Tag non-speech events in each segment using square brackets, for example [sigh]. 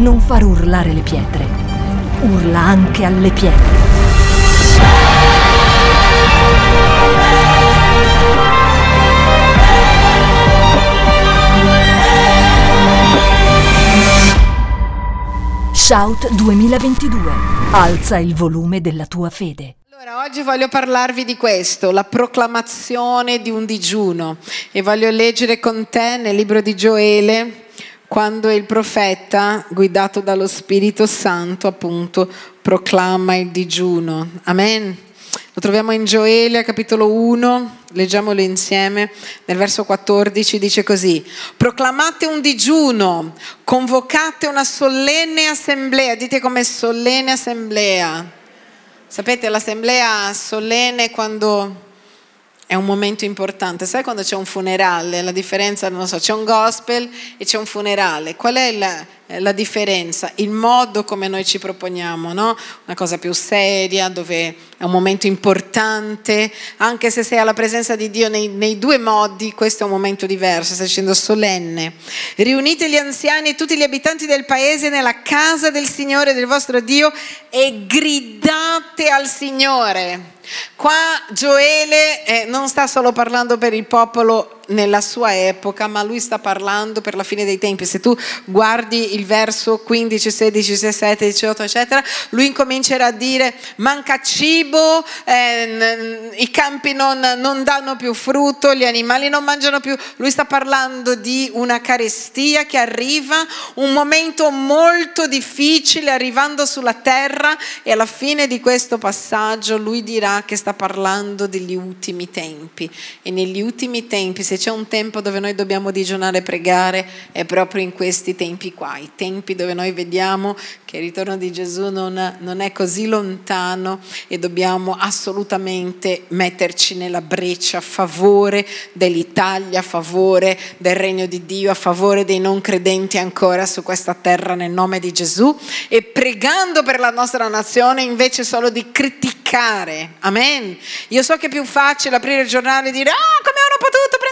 non far urlare le pietre. Urla anche alle pietre. Shout 2022. Alza il volume della tua fede. Allora, oggi voglio parlarvi di questo, la proclamazione di un digiuno e voglio leggere con te nel libro di Gioele quando il profeta, guidato dallo Spirito Santo, appunto, proclama il digiuno. Amen. Lo troviamo in Gioele, capitolo 1, leggiamolo insieme, nel verso 14 dice così, proclamate un digiuno, convocate una solenne assemblea, dite come solenne assemblea. Sapete, l'assemblea solenne quando è un momento importante. Sai quando c'è un funerale? La differenza, non so, c'è un gospel e c'è un funerale. Qual è la, la differenza? Il modo come noi ci proponiamo, no? Una cosa più seria, dove è un momento importante, anche se sei alla presenza di Dio nei, nei due modi, questo è un momento diverso, stai dicendo solenne. Riunite gli anziani e tutti gli abitanti del paese nella casa del Signore, del vostro Dio, e gridate al Signore. Qua Gioele eh, non sta solo parlando per il popolo nella sua epoca, ma lui sta parlando per la fine dei tempi. Se tu guardi il verso 15, 16, 17, 18, eccetera, lui incomincerà a dire manca cibo, eh, i campi non, non danno più frutto, gli animali non mangiano più. Lui sta parlando di una carestia che arriva, un momento molto difficile arrivando sulla terra e alla fine di questo passaggio lui dirà che sta parlando degli ultimi tempi. E negli ultimi tempi, se c'è un tempo dove noi dobbiamo digiunare e pregare, è proprio in questi tempi qua, i tempi dove noi vediamo che il ritorno di Gesù non, non è così lontano e dobbiamo assolutamente metterci nella breccia a favore dell'Italia, a favore del regno di Dio, a favore dei non credenti ancora su questa terra nel nome di Gesù e pregando per la nostra nazione invece solo di criticare. Amen. Io so che è più facile aprire il giornale e dire, ah, come hanno potuto questa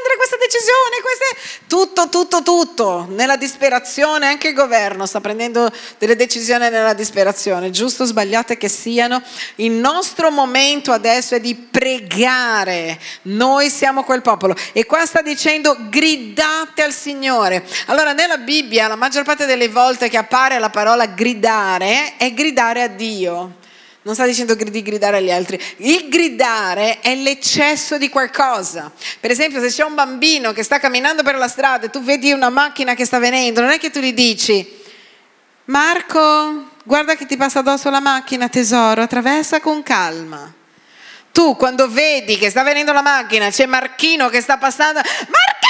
decisione? Queste... Tutto, tutto, tutto. Nella disperazione, anche il governo sta prendendo delle decisioni nella disperazione, giusto o sbagliate che siano. Il nostro momento adesso è di pregare. Noi siamo quel popolo. E qua sta dicendo gridate al Signore. Allora, nella Bibbia, la maggior parte delle volte che appare la parola gridare è gridare a Dio. Non sta dicendo di gridare agli altri. Il gridare è l'eccesso di qualcosa. Per esempio, se c'è un bambino che sta camminando per la strada e tu vedi una macchina che sta venendo, non è che tu gli dici, Marco, guarda che ti passa addosso la macchina, tesoro, attraversa con calma. Tu quando vedi che sta venendo la macchina, c'è Marchino che sta passando, Marchino!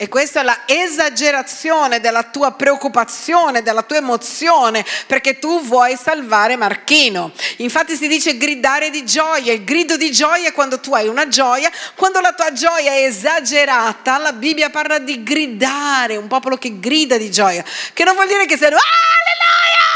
E questa è la esagerazione della tua preoccupazione, della tua emozione, perché tu vuoi salvare Marchino. Infatti si dice gridare di gioia, il grido di gioia è quando tu hai una gioia, quando la tua gioia è esagerata, la Bibbia parla di gridare, un popolo che grida di gioia, che non vuol dire che sei... Alleluia!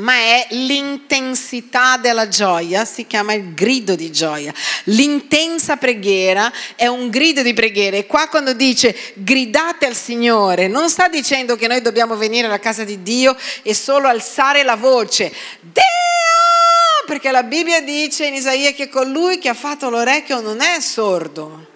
Ma è l'intensità della gioia, si chiama il grido di gioia. L'intensa preghiera è un grido di preghiera e qua quando dice gridate al Signore, non sta dicendo che noi dobbiamo venire alla casa di Dio e solo alzare la voce. Dio! Perché la Bibbia dice in Isaia che colui che ha fatto l'orecchio non è sordo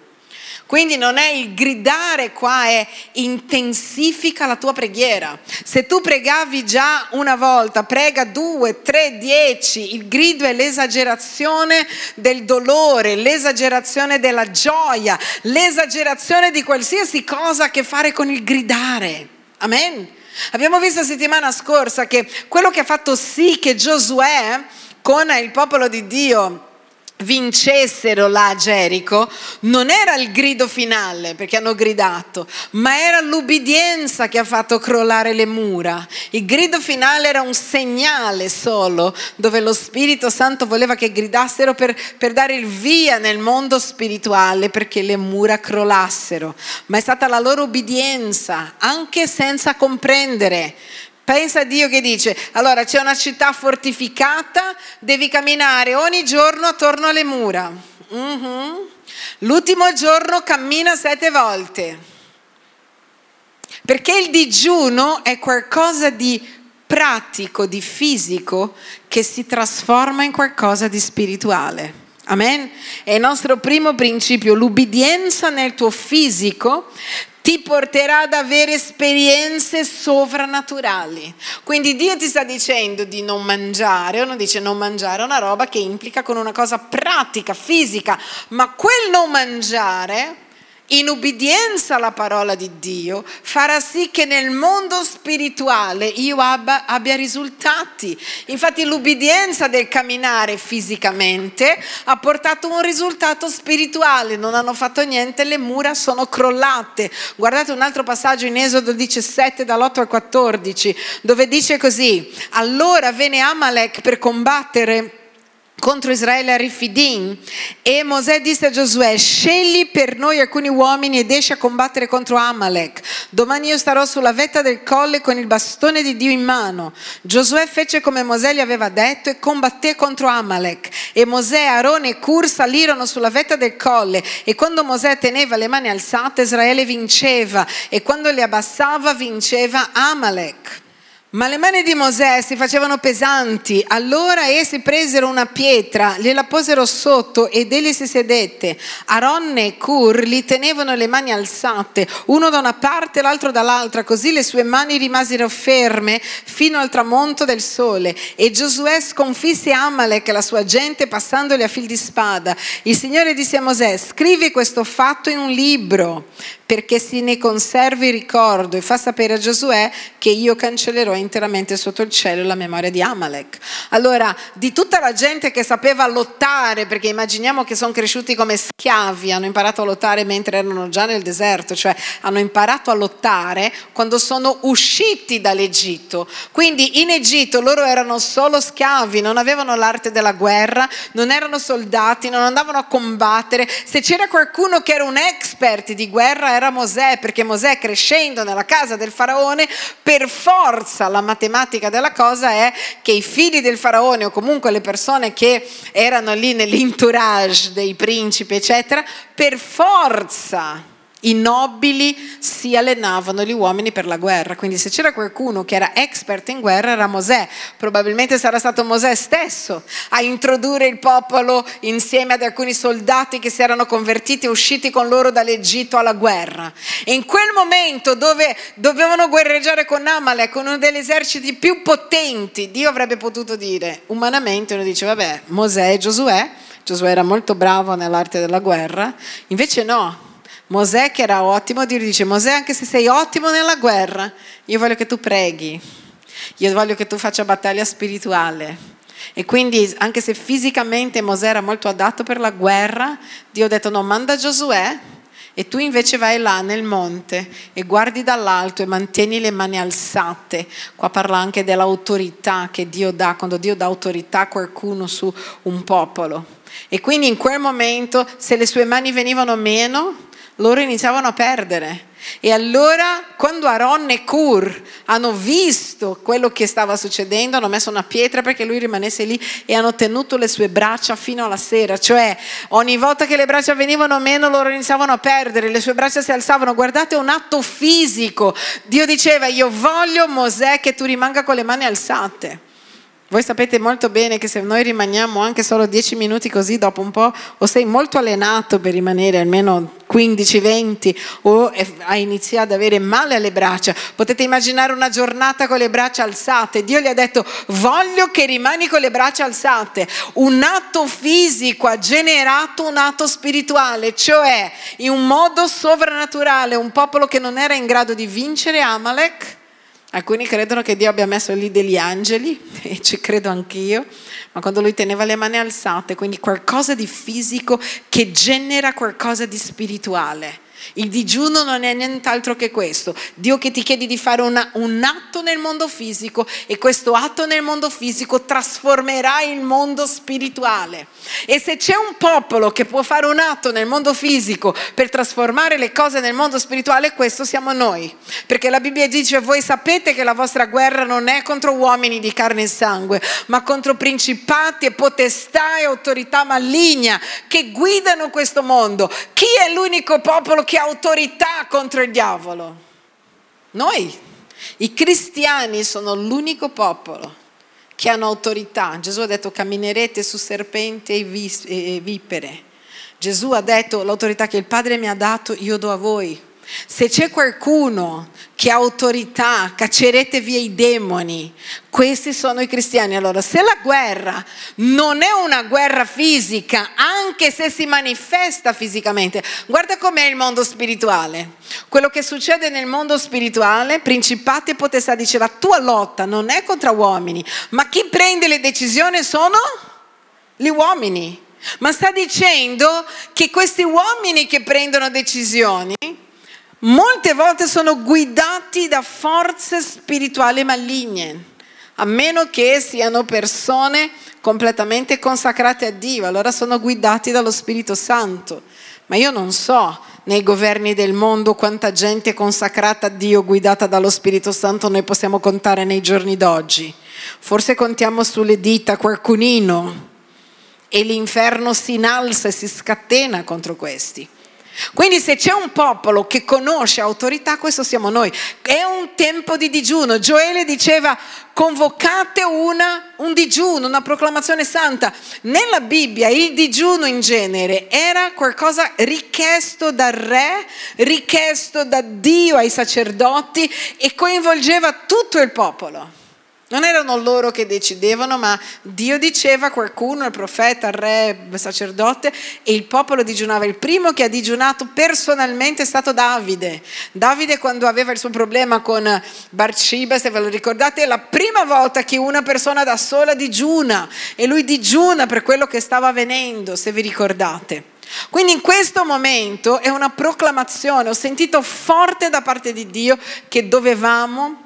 quindi non è il gridare qua, è intensifica la tua preghiera. Se tu pregavi già una volta, prega due, tre, dieci, il grido è l'esagerazione del dolore, l'esagerazione della gioia, l'esagerazione di qualsiasi cosa a che fare con il gridare. Amen. Abbiamo visto settimana scorsa che quello che ha fatto sì che Giosuè con il popolo di Dio vincessero là a Gerico non era il grido finale perché hanno gridato, ma era l'ubbidienza che ha fatto crollare le mura. Il grido finale era un segnale solo dove lo Spirito Santo voleva che gridassero per, per dare il via nel mondo spirituale perché le mura crollassero. Ma è stata la loro ubbidienza, anche senza comprendere. Pensa a Dio che dice, allora c'è una città fortificata, devi camminare ogni giorno attorno alle mura. Mm-hmm. L'ultimo giorno cammina sette volte. Perché il digiuno è qualcosa di pratico, di fisico, che si trasforma in qualcosa di spirituale. Amen? È il nostro primo principio, l'ubbidienza nel tuo fisico ti porterà ad avere esperienze sovrannaturali. Quindi Dio ti sta dicendo di non mangiare, o non dice non mangiare, è una roba che implica con una cosa pratica, fisica, ma quel non mangiare in ubbidienza alla parola di Dio, farà sì che nel mondo spirituale io abbia, abbia, risultati. Infatti l'ubbidienza del camminare fisicamente ha portato un risultato spirituale, non hanno fatto niente, le mura sono crollate. Guardate un altro passaggio in Esodo 17 dall'8 al 14, dove dice così, allora venne Amalek per combattere contro Israele a Rifidim e Mosè disse a Giosuè scegli per noi alcuni uomini ed esci a combattere contro Amalek. Domani io starò sulla vetta del colle con il bastone di Dio in mano. Giosuè fece come Mosè gli aveva detto e combatté contro Amalek. E Mosè, Aaron e Cur salirono sulla vetta del colle. E quando Mosè teneva le mani alzate Israele vinceva. E quando le abbassava vinceva Amalek ma le mani di Mosè si facevano pesanti, allora essi presero una pietra, gliela posero sotto ed egli si sedette. Aronne e Cur gli tenevano le mani alzate, uno da una parte e l'altro dall'altra, così le sue mani rimasero ferme fino al tramonto del sole. E Giosuè sconfisse Amalek e la sua gente passandoli a fil di spada. Il Signore disse a Mosè, scrivi questo fatto in un libro perché si ne conservi ricordo e fa sapere a Giosuè che io cancellerò interamente sotto il cielo la memoria di Amalek. Allora, di tutta la gente che sapeva lottare, perché immaginiamo che sono cresciuti come schiavi, hanno imparato a lottare mentre erano già nel deserto, cioè hanno imparato a lottare quando sono usciti dall'Egitto. Quindi in Egitto loro erano solo schiavi, non avevano l'arte della guerra, non erano soldati, non andavano a combattere. Se c'era qualcuno che era un expert di guerra, era Mosè, perché Mosè crescendo nella casa del faraone, per forza la matematica della cosa è che i figli del faraone o comunque le persone che erano lì nell'entourage dei principi, eccetera, per forza i nobili si allenavano gli uomini per la guerra, quindi se c'era qualcuno che era expert in guerra era Mosè, probabilmente sarà stato Mosè stesso a introdurre il popolo insieme ad alcuni soldati che si erano convertiti e usciti con loro dall'Egitto alla guerra. E in quel momento dove dovevano guerreggiare con Amalek, con uno degli eserciti più potenti, Dio avrebbe potuto dire, umanamente uno dice vabbè, Mosè e Giosuè, Giosuè era molto bravo nell'arte della guerra, invece no, Mosè che era ottimo, Dio gli dice Mosè anche se sei ottimo nella guerra, io voglio che tu preghi, io voglio che tu faccia battaglia spirituale. E quindi anche se fisicamente Mosè era molto adatto per la guerra, Dio ha detto no, manda Giosuè e tu invece vai là nel monte e guardi dall'alto e mantieni le mani alzate. Qua parla anche dell'autorità che Dio dà, quando Dio dà autorità a qualcuno su un popolo. E quindi in quel momento, se le sue mani venivano meno, loro iniziavano a perdere. E allora quando Aaron e Cur hanno visto quello che stava succedendo, hanno messo una pietra perché lui rimanesse lì e hanno tenuto le sue braccia fino alla sera, cioè ogni volta che le braccia venivano meno loro iniziavano a perdere, le sue braccia si alzavano, guardate un atto fisico, Dio diceva io voglio Mosè che tu rimanga con le mani alzate. Voi sapete molto bene che se noi rimaniamo anche solo 10 minuti così, dopo un po' o sei molto allenato per rimanere almeno 15-20 o hai iniziato ad avere male alle braccia. Potete immaginare una giornata con le braccia alzate. Dio gli ha detto voglio che rimani con le braccia alzate. Un atto fisico ha generato un atto spirituale, cioè in un modo sovrannaturale un popolo che non era in grado di vincere Amalek Alcuni credono che Dio abbia messo lì degli angeli, [laughs] e ci credo anch'io, ma quando lui teneva le mani alzate, quindi qualcosa di fisico che genera qualcosa di spirituale. Il digiuno non è nient'altro che questo. Dio che ti chiede di fare una, un atto nel mondo fisico e questo atto nel mondo fisico trasformerà il mondo spirituale. E se c'è un popolo che può fare un atto nel mondo fisico per trasformare le cose nel mondo spirituale, questo siamo noi. Perché la Bibbia dice, voi sapete che la vostra guerra non è contro uomini di carne e sangue, ma contro principati e potestà e autorità maligna che guidano questo mondo. Chi è l'unico popolo che ha autorità contro il diavolo? Noi, i cristiani sono l'unico popolo che hanno autorità. Gesù ha detto camminerete su serpenti e vipere. Gesù ha detto l'autorità che il Padre mi ha dato io do a voi. Se c'è qualcuno che ha autorità, caccerete via i demoni, questi sono i cristiani. Allora, se la guerra non è una guerra fisica, anche se si manifesta fisicamente, guarda com'è il mondo spirituale. Quello che succede nel mondo spirituale, principati e potestà, dice la tua lotta non è contro uomini, ma chi prende le decisioni sono gli uomini. Ma sta dicendo che questi uomini che prendono decisioni molte volte sono guidati da forze spirituali maligne, a meno che siano persone completamente consacrate a Dio, allora sono guidati dallo Spirito Santo. Ma io non so nei governi del mondo quanta gente consacrata a Dio, guidata dallo Spirito Santo, noi possiamo contare nei giorni d'oggi. Forse contiamo sulle dita qualcunino e l'inferno si innalza e si scatena contro questi. Quindi se c'è un popolo che conosce autorità, questo siamo noi. È un tempo di digiuno. Gioele diceva convocate una, un digiuno, una proclamazione santa. Nella Bibbia il digiuno in genere era qualcosa richiesto dal re, richiesto da Dio ai sacerdoti e coinvolgeva tutto il popolo. Non erano loro che decidevano, ma Dio diceva qualcuno, il profeta, il re, il sacerdote, e il popolo digiunava. Il primo che ha digiunato personalmente è stato Davide. Davide quando aveva il suo problema con Barciba, se ve lo ricordate, è la prima volta che una persona da sola digiuna e lui digiuna per quello che stava avvenendo, se vi ricordate. Quindi in questo momento è una proclamazione, ho sentito forte da parte di Dio che dovevamo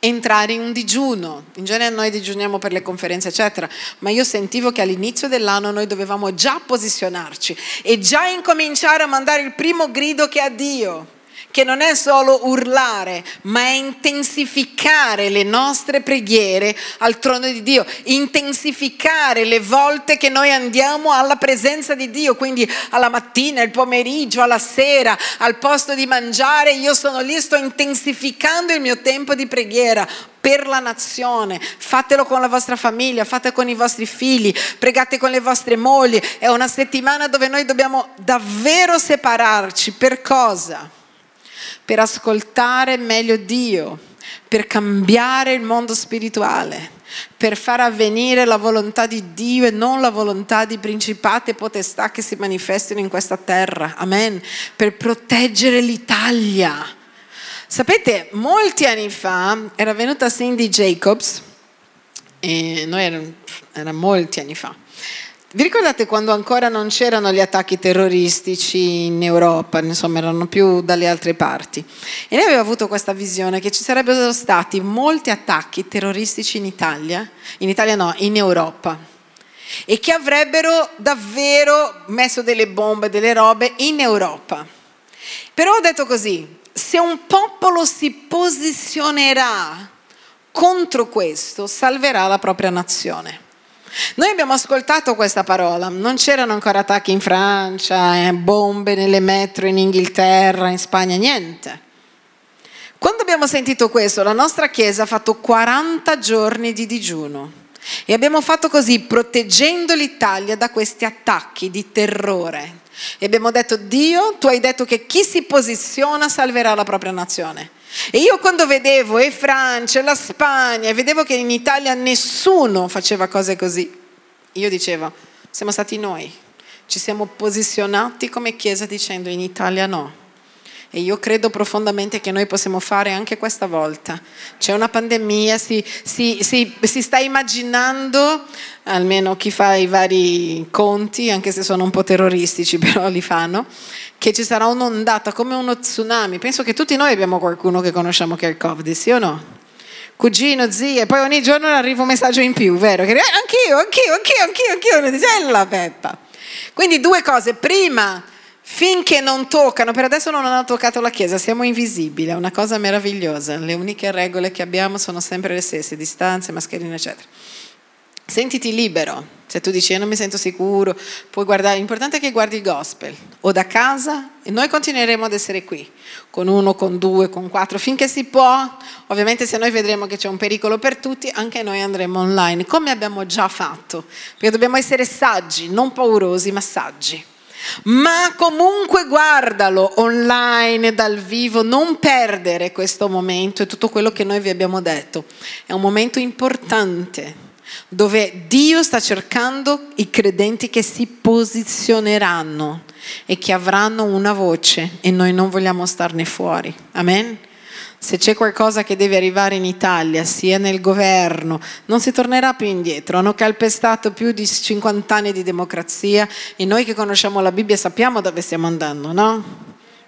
entrare in un digiuno. In genere noi digiuniamo per le conferenze, eccetera, ma io sentivo che all'inizio dell'anno noi dovevamo già posizionarci e già incominciare a mandare il primo grido che ha Dio che non è solo urlare, ma è intensificare le nostre preghiere al trono di Dio, intensificare le volte che noi andiamo alla presenza di Dio, quindi alla mattina, al pomeriggio, alla sera, al posto di mangiare, io sono lì, sto intensificando il mio tempo di preghiera per la nazione, fatelo con la vostra famiglia, fatelo con i vostri figli, pregate con le vostre mogli, è una settimana dove noi dobbiamo davvero separarci, per cosa? Per ascoltare meglio Dio, per cambiare il mondo spirituale, per far avvenire la volontà di Dio e non la volontà di principati e potestà che si manifestano in questa terra. Amen. Per proteggere l'Italia. Sapete, molti anni fa era venuta Cindy Jacobs, e noi era, era molti anni fa vi ricordate quando ancora non c'erano gli attacchi terroristici in Europa, insomma erano più dalle altre parti? E lei aveva avuto questa visione che ci sarebbero stati molti attacchi terroristici in Italia, in Italia no, in Europa, e che avrebbero davvero messo delle bombe, delle robe in Europa. Però ho detto così, se un popolo si posizionerà contro questo, salverà la propria nazione. Noi abbiamo ascoltato questa parola, non c'erano ancora attacchi in Francia, eh, bombe nelle metro in Inghilterra, in Spagna, niente. Quando abbiamo sentito questo, la nostra Chiesa ha fatto 40 giorni di digiuno e abbiamo fatto così proteggendo l'Italia da questi attacchi di terrore. E abbiamo detto, Dio, tu hai detto che chi si posiziona salverà la propria nazione. E io quando vedevo e Francia e la Spagna e vedevo che in Italia nessuno faceva cose così, io dicevo, siamo stati noi, ci siamo posizionati come Chiesa dicendo in Italia no. E io credo profondamente che noi possiamo fare anche questa volta. C'è una pandemia, si, si, si, si, sta immaginando, almeno chi fa i vari conti, anche se sono un po' terroristici, [laughs] però li fanno, che ci sarà un'ondata come uno tsunami. Penso che tutti noi abbiamo qualcuno che conosciamo che ha il Covid, sì o no? Cugino, zia, e poi ogni giorno arriva un messaggio in più, vero? Che, eh, anch'io, anch'io, anch'io, anch'io, anch'io, dice, è la Peppa. Quindi due cose, prima finché non toccano, per adesso non hanno toccato la Chiesa, siamo invisibili, è una cosa meravigliosa, le uniche regole che abbiamo sono sempre le stesse, distanze, mascherine, eccetera. Sentiti libero. Se tu dici io non mi sento sicuro, puoi guardare, l'importante è che guardi il gospel o da casa e noi continueremo ad essere qui, con uno, con due, con quattro, finché si può. Ovviamente se noi vedremo che c'è un pericolo per tutti, anche noi andremo online, come abbiamo già fatto, perché dobbiamo essere saggi, non paurosi, ma saggi. Ma comunque guardalo online, dal vivo, non perdere questo momento e tutto quello che noi vi abbiamo detto. È un momento importante dove Dio sta cercando i credenti che si posizioneranno e che avranno una voce e noi non vogliamo starne fuori. Amen? Se c'è qualcosa che deve arrivare in Italia, sia nel governo, non si tornerà più indietro. Hanno calpestato più di 50 anni di democrazia e noi che conosciamo la Bibbia sappiamo dove stiamo andando, no?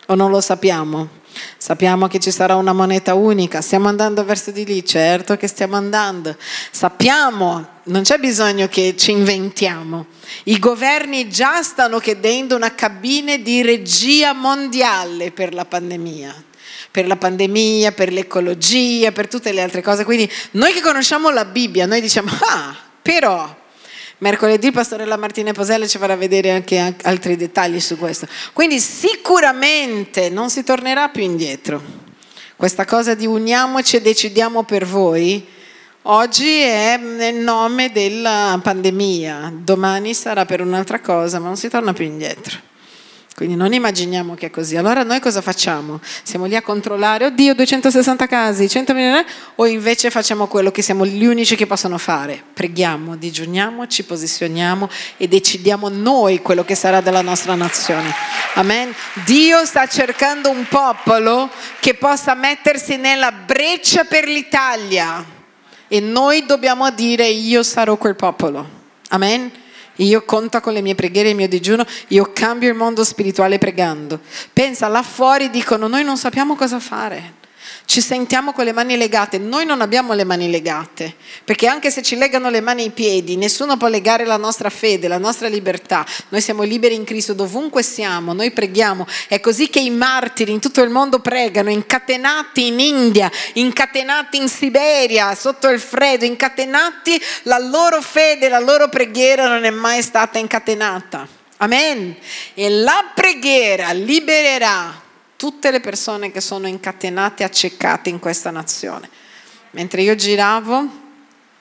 O non lo sappiamo? Sappiamo che ci sarà una moneta unica, stiamo andando verso di lì, certo che stiamo andando. Sappiamo, non c'è bisogno che ci inventiamo. I governi già stanno chiedendo una cabina di regia mondiale per la pandemia per la pandemia, per l'ecologia, per tutte le altre cose. Quindi noi che conosciamo la Bibbia, noi diciamo, ah, però Mercoledì Pastorella Martina Poselle ci farà vedere anche altri dettagli su questo. Quindi sicuramente non si tornerà più indietro. Questa cosa di uniamoci e decidiamo per voi, oggi è nel nome della pandemia, domani sarà per un'altra cosa, ma non si torna più indietro. Quindi non immaginiamo che è così. Allora noi cosa facciamo? Siamo lì a controllare, oddio 260 casi, 100 milioni, o invece facciamo quello che siamo gli unici che possono fare? Preghiamo, digiuniamo, ci posizioniamo e decidiamo noi quello che sarà della nostra nazione. Amen. Dio sta cercando un popolo che possa mettersi nella breccia per l'Italia e noi dobbiamo dire io sarò quel popolo. Amen. Io conto con le mie preghiere e il mio digiuno, io cambio il mondo spirituale pregando. Pensa, là fuori dicono noi non sappiamo cosa fare. Ci sentiamo con le mani legate, noi non abbiamo le mani legate, perché anche se ci legano le mani e i piedi, nessuno può legare la nostra fede, la nostra libertà. Noi siamo liberi in Cristo dovunque siamo, noi preghiamo. È così che i martiri in tutto il mondo pregano, incatenati in India, incatenati in Siberia, sotto il freddo, incatenati, la loro fede, la loro preghiera non è mai stata incatenata. Amen. E la preghiera libererà tutte le persone che sono incatenate, accecate in questa nazione. Mentre io giravo,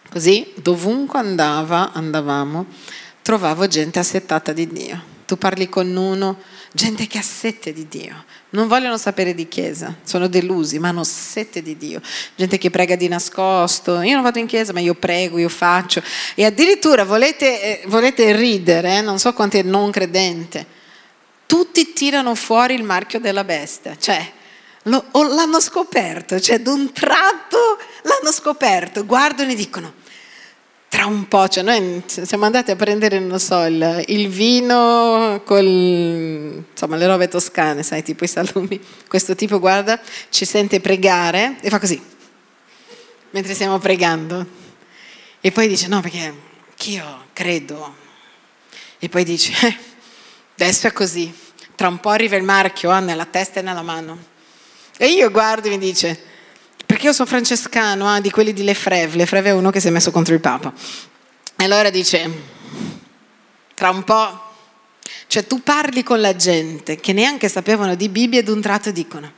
così, dovunque andava, andavamo, trovavo gente assettata di Dio. Tu parli con uno, gente che ha sette di Dio, non vogliono sapere di chiesa, sono delusi, ma hanno sette di Dio. Gente che prega di nascosto, io non vado in chiesa, ma io prego, io faccio. E addirittura volete, eh, volete ridere, eh? non so quanti è non credente tutti tirano fuori il marchio della bestia, cioè lo, l'hanno scoperto, cioè d'un tratto l'hanno scoperto, guardano e dicono, tra un po', cioè noi siamo andati a prendere, non so, il, il vino con insomma, le robe toscane, sai, tipo i salumi, questo tipo guarda, ci sente pregare e fa così, mentre stiamo pregando, e poi dice, no, perché io credo, e poi dice, eh, Adesso è così, tra un po' arriva il marchio ah, nella testa e nella mano. E io guardo e mi dice, perché io sono francescano, ah, di quelli di Lefreve, Lefreve è uno che si è messo contro il Papa. E allora dice, tra un po', cioè tu parli con la gente che neanche sapevano di Bibbia ed un tratto dicono,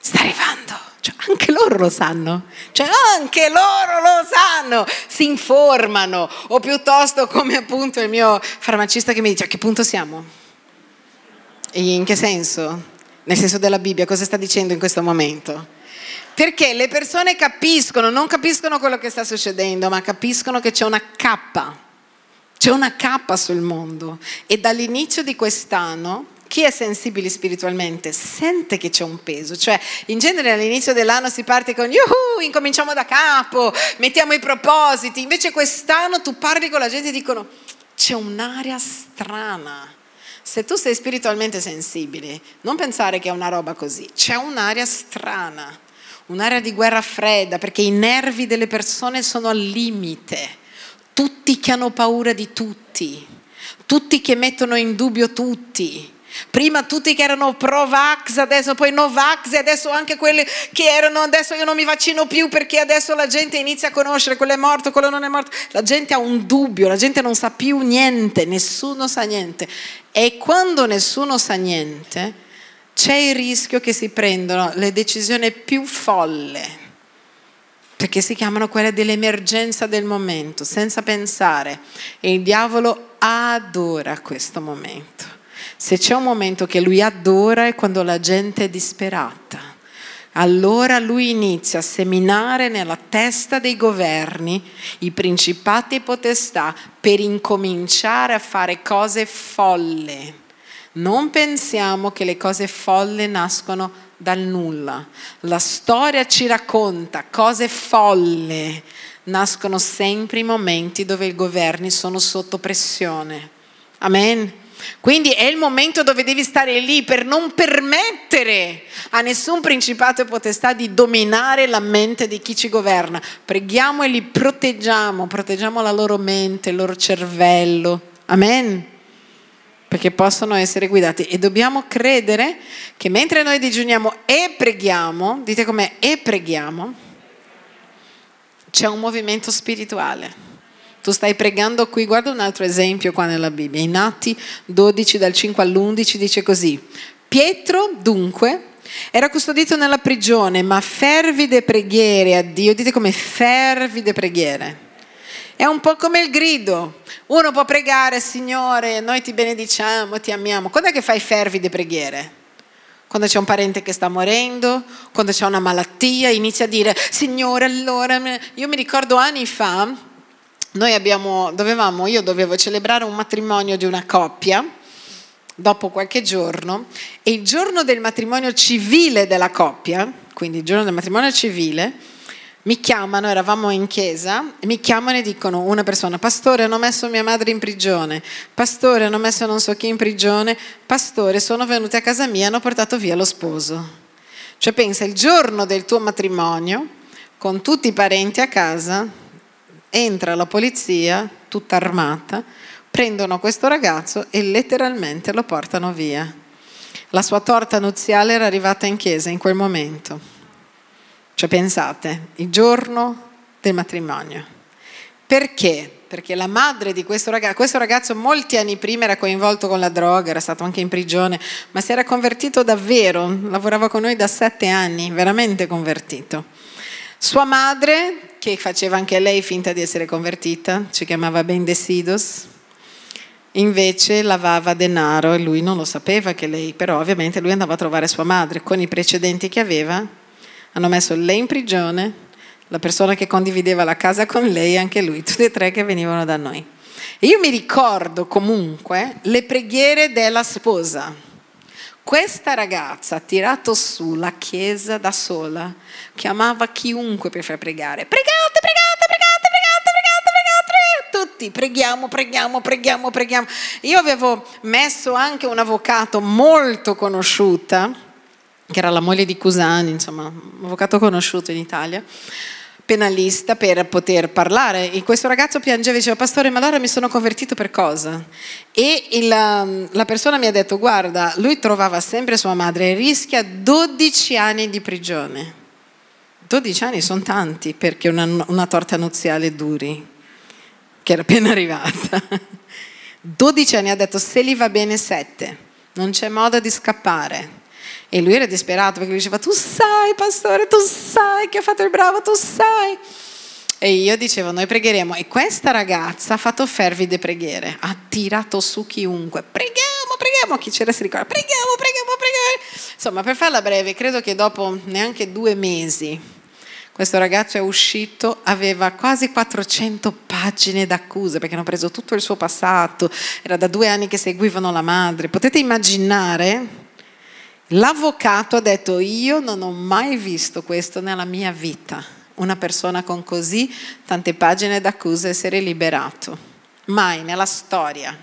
sta arrivando. Cioè, anche loro lo sanno, cioè anche loro lo sanno, si informano, o piuttosto come appunto il mio farmacista che mi dice a che punto siamo? In che senso? Nel senso della Bibbia, cosa sta dicendo in questo momento? Perché le persone capiscono, non capiscono quello che sta succedendo, ma capiscono che c'è una cappa, c'è una cappa sul mondo. E dall'inizio di quest'anno, chi è sensibile spiritualmente sente che c'è un peso, cioè in genere all'inizio dell'anno si parte con yuhu, incominciamo da capo, mettiamo i propositi, invece quest'anno tu parli con la gente e dicono c'è un'aria strana. Se tu sei spiritualmente sensibile, non pensare che è una roba così, c'è un'area strana, un'area di guerra fredda, perché i nervi delle persone sono al limite, tutti che hanno paura di tutti, tutti che mettono in dubbio tutti, Prima tutti che erano pro-vax, adesso poi no-vax e adesso anche quelli che erano adesso io non mi vaccino più perché adesso la gente inizia a conoscere quello è morto, quello non è morto. La gente ha un dubbio, la gente non sa più niente, nessuno sa niente. E quando nessuno sa niente, c'è il rischio che si prendano le decisioni più folle perché si chiamano quelle dell'emergenza del momento, senza pensare. E il diavolo adora questo momento. Se c'è un momento che lui adora è quando la gente è disperata. Allora lui inizia a seminare nella testa dei governi i principati e potestà per incominciare a fare cose folle. Non pensiamo che le cose folle nascono dal nulla. La storia ci racconta cose folle nascono sempre in momenti dove i governi sono sotto pressione. Amen. Quindi è il momento dove devi stare lì per non permettere a nessun principato e potestà di dominare la mente di chi ci governa. Preghiamo e li proteggiamo, proteggiamo la loro mente, il loro cervello. Amen. Perché possono essere guidati e dobbiamo credere che mentre noi digiuniamo e preghiamo, dite com'è, e preghiamo, c'è un movimento spirituale. Tu stai pregando qui, guarda un altro esempio qua nella Bibbia, in Atti 12 dal 5 all'11 dice così, Pietro dunque era custodito nella prigione, ma fervide preghiere a Dio, dite come fervide preghiere. È un po' come il grido. Uno può pregare, Signore, noi ti benediciamo, ti amiamo. Quando è che fai fervide preghiere? Quando c'è un parente che sta morendo, quando c'è una malattia, inizia a dire, Signore, allora... Io mi ricordo anni fa, noi abbiamo, dovevamo, io dovevo celebrare un matrimonio di una coppia dopo qualche giorno e il giorno del matrimonio civile della coppia, quindi il giorno del matrimonio civile, mi chiamano, eravamo in chiesa, mi chiamano e dicono una persona, pastore hanno messo mia madre in prigione, pastore hanno messo non so chi in prigione, pastore sono venuti a casa mia e hanno portato via lo sposo. Cioè pensa, il giorno del tuo matrimonio, con tutti i parenti a casa, entra la polizia, tutta armata, prendono questo ragazzo e letteralmente lo portano via. La sua torta nuziale era arrivata in chiesa in quel momento. Cioè pensate, il giorno del matrimonio. Perché? Perché la madre di questo ragazzo, questo ragazzo molti anni prima era coinvolto con la droga, era stato anche in prigione, ma si era convertito davvero, lavorava con noi da sette anni, veramente convertito. Sua madre, che faceva anche lei finta di essere convertita, ci chiamava Bendecidos, invece lavava denaro e lui non lo sapeva che lei, però ovviamente lui andava a trovare sua madre con i precedenti che aveva, hanno messo lei in prigione, la persona che condivideva la casa con lei e anche lui, tutti e tre che venivano da noi. E io mi ricordo comunque le preghiere della sposa questa ragazza ha tirato su la chiesa da sola, chiamava chiunque per far pregare. Pregate, pregate, pregate, pregate, pregate, pregate. Tutti preghiamo, preghiamo, preghiamo, preghiamo. Io avevo messo anche un avvocato molto conosciuta, che era la moglie di Cusani, insomma, un avvocato conosciuto in Italia penalista per poter parlare. E questo ragazzo piangeva e diceva, pastore, ma allora mi sono convertito per cosa? E il, um, la persona mi ha detto, guarda, lui trovava sempre sua madre e rischia 12 anni di prigione. 12 anni sono tanti perché una, una torta nuziale duri, che era appena [laughs] arrivata. 12 anni ha detto, se gli va bene 7, non c'è modo di scappare. E lui era disperato perché lui diceva, tu sai pastore, tu sai che ha fatto il bravo, tu sai. E io dicevo, noi pregheremo. E questa ragazza ha fatto fervide preghiere, ha tirato su chiunque. Preghiamo, preghiamo. Chi c'era si ricorda, preghiamo, preghiamo, preghiamo. Insomma, per farla breve, credo che dopo neanche due mesi questo ragazzo è uscito, aveva quasi 400 pagine d'accuse perché hanno preso tutto il suo passato, era da due anni che seguivano la madre. Potete immaginare L'avvocato ha detto io non ho mai visto questo nella mia vita, una persona con così tante pagine d'accusa essere liberato, mai nella storia.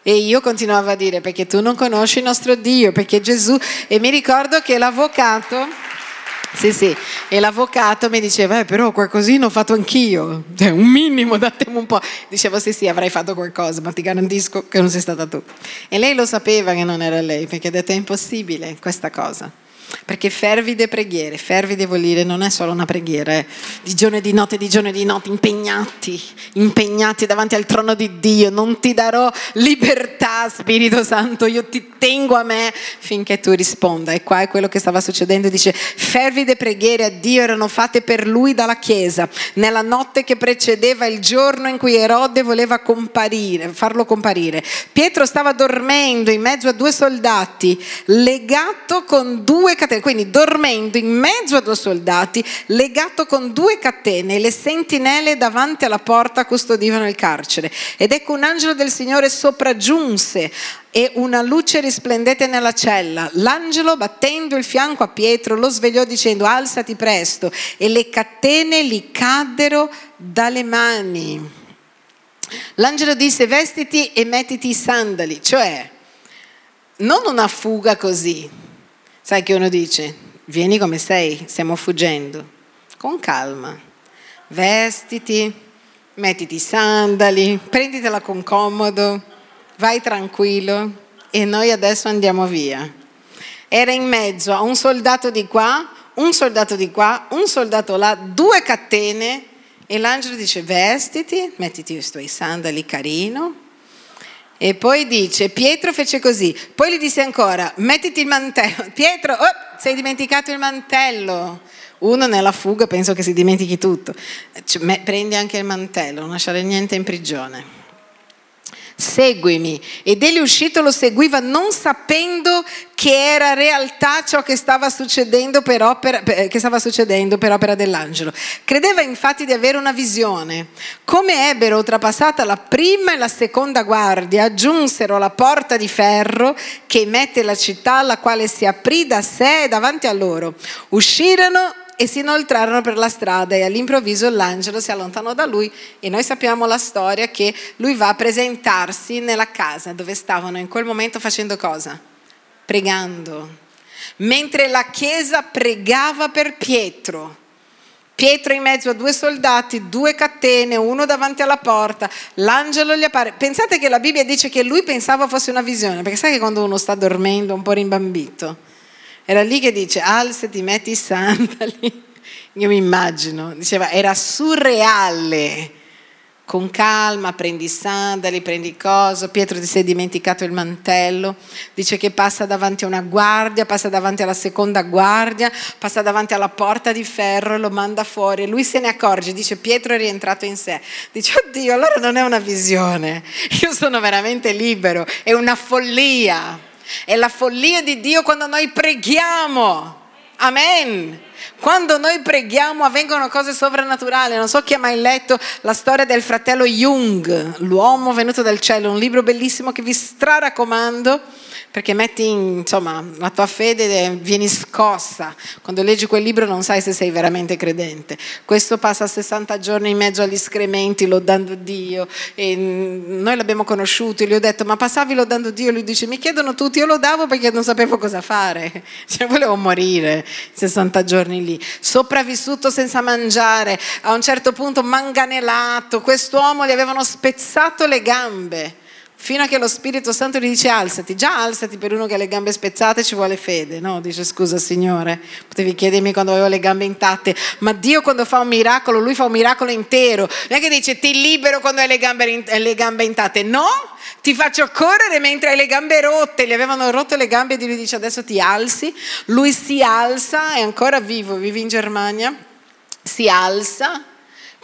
E io continuavo a dire perché tu non conosci il nostro Dio, perché Gesù, e mi ricordo che l'avvocato Sì, sì, e l'avvocato mi diceva, eh, però qualcosina ho fatto anch'io, cioè un minimo, [laughs] datemi un po'. Dicevo, sì, sì, avrai fatto qualcosa, ma ti garantisco che non sei stata tu. E lei lo sapeva che non era lei, perché ha detto, è impossibile questa cosa. Perché fervide preghiere, fervide vuol dire non è solo una preghiera, è di giorno e di notte, di giorno e di notte, impegnati, impegnati davanti al trono di Dio. Non ti darò libertà, Spirito Santo, io ti tengo a me finché tu risponda. E qua è quello che stava succedendo, dice, fervide preghiere a Dio erano fatte per lui dalla Chiesa, nella notte che precedeva il giorno in cui Erode voleva comparire, farlo comparire. Pietro stava dormendo in mezzo a due soldati, legato con due catene, quindi dormendo in mezzo a due soldati, legato con due catene, le sentinelle davanti alla porta custodivano il carcere. Ed ecco un angelo del Signore sopraggiunse e una luce risplendette nella cella. L'angelo, battendo il fianco a Pietro, lo svegliò dicendo alzati presto e le catene gli caddero dalle mani. L'angelo disse vestiti e mettiti i sandali, cioè non una fuga così, Sai che uno dice, vieni come sei, stiamo fuggendo, con calma, vestiti, mettiti i sandali, prenditela con comodo, vai tranquillo e noi adesso andiamo via. Era in mezzo a un soldato di qua, un soldato di qua, un soldato là, due catene e l'angelo dice vestiti, mettiti i tuoi sandali carino, e poi dice, Pietro fece così, poi gli disse ancora, mettiti il mantello. [laughs] Pietro, oh, sei dimenticato il mantello. Uno nella fuga penso che si dimentichi tutto. Cioè, prendi anche il mantello, non lasciare niente in prigione seguimi. Ed egli uscito lo seguiva non sapendo che era realtà ciò che stava succedendo per opera, che stava succedendo per opera dell'angelo. Credeva infatti di avere una visione. Come ebbero oltrepassata la prima e la seconda guardia, giunsero alla porta di ferro che mette la città, la quale si aprì da sé davanti a loro. Uscirono e si inoltrarono per la strada e all'improvviso l'angelo si allontanò da lui e noi sappiamo la storia che lui va a presentarsi nella casa dove stavano in quel momento facendo cosa? Pregando. Mentre la chiesa pregava per Pietro. Pietro in mezzo a due soldati, due catene, uno davanti alla porta, l'angelo gli appare. Pensate che la Bibbia dice che lui pensava fosse una visione, perché sai che quando uno sta dormendo un po' rimbambito, era lì che dice alzati, metti i sandali. [laughs] Io mi immagino, diceva, era surreale. Con calma, prendi i sandali, prendi il coso. Pietro ti sei dimenticato il mantello. Dice che passa davanti a una guardia, passa davanti alla seconda guardia, passa davanti alla porta di ferro e lo manda fuori. Lui se ne accorge, dice Pietro è rientrato in sé. Dice, oddio, allora non è una visione. Io sono veramente libero, è una follia. È la follia di Dio quando noi preghiamo. Amen. Quando noi preghiamo avvengono cose sovrannaturali. Non so chi ha mai letto la storia del fratello Jung, l'uomo venuto dal cielo, un libro bellissimo che vi straraccomando perché metti in, insomma, la tua fede vieni scossa. Quando leggi quel libro non sai se sei veramente credente. Questo passa 60 giorni in mezzo agli escrementi lodando Dio e noi l'abbiamo conosciuto gli ho detto ma passavi lodando Dio? Lui dice mi chiedono tutti, io lo davo perché non sapevo cosa fare. [laughs] Cioè volevo morire 60 giorni lì. Sopravvissuto senza mangiare, a un certo punto manganelato, quest'uomo gli avevano spezzato le gambe fino a che lo Spirito Santo gli dice alzati, già alzati per uno che ha le gambe spezzate ci vuole fede, no? Dice scusa Signore, potevi chiedermi quando avevo le gambe intatte, ma Dio quando fa un miracolo, Lui fa un miracolo intero, non è che dice ti libero quando hai le gambe, le gambe intatte, no? Ti faccio correre mentre hai le gambe rotte, gli avevano rotto le gambe e lui dice adesso ti alzi, lui si alza, è ancora vivo, vive in Germania, si alza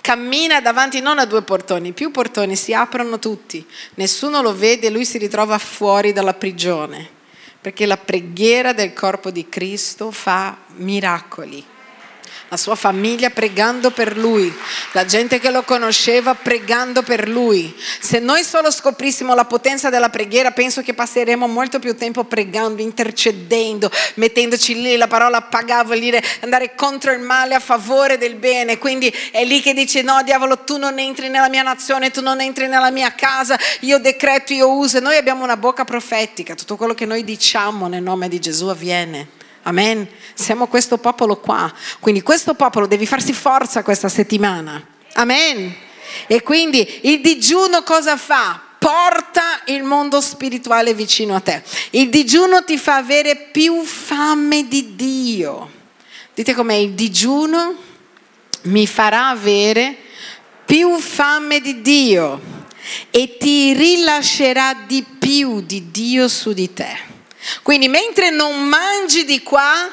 cammina davanti non a due portoni, più portoni si aprono tutti, nessuno lo vede, lui si ritrova fuori dalla prigione, perché la preghiera del corpo di Cristo fa miracoli la sua famiglia pregando per lui, la gente che lo conosceva pregando per lui. Se noi solo scoprissimo la potenza della preghiera, penso che passeremo molto più tempo pregando, intercedendo, mettendoci lì la parola pagà vuol dire andare contro il male a favore del bene. Quindi è lì che dice no diavolo tu non entri nella mia nazione, tu non entri nella mia casa, io decreto, io uso. Noi abbiamo una bocca profetica, tutto quello che noi diciamo nel nome di Gesù avviene Amen. Siamo questo popolo qua. Quindi questo popolo devi farsi forza questa settimana. Amen. E quindi il digiuno cosa fa? Porta il mondo spirituale vicino a te. Il digiuno ti fa avere più fame di Dio. Dite com'è il digiuno mi farà avere più fame di Dio e ti rilascerà di più di Dio su di te. Quindi mentre non mangi di qua,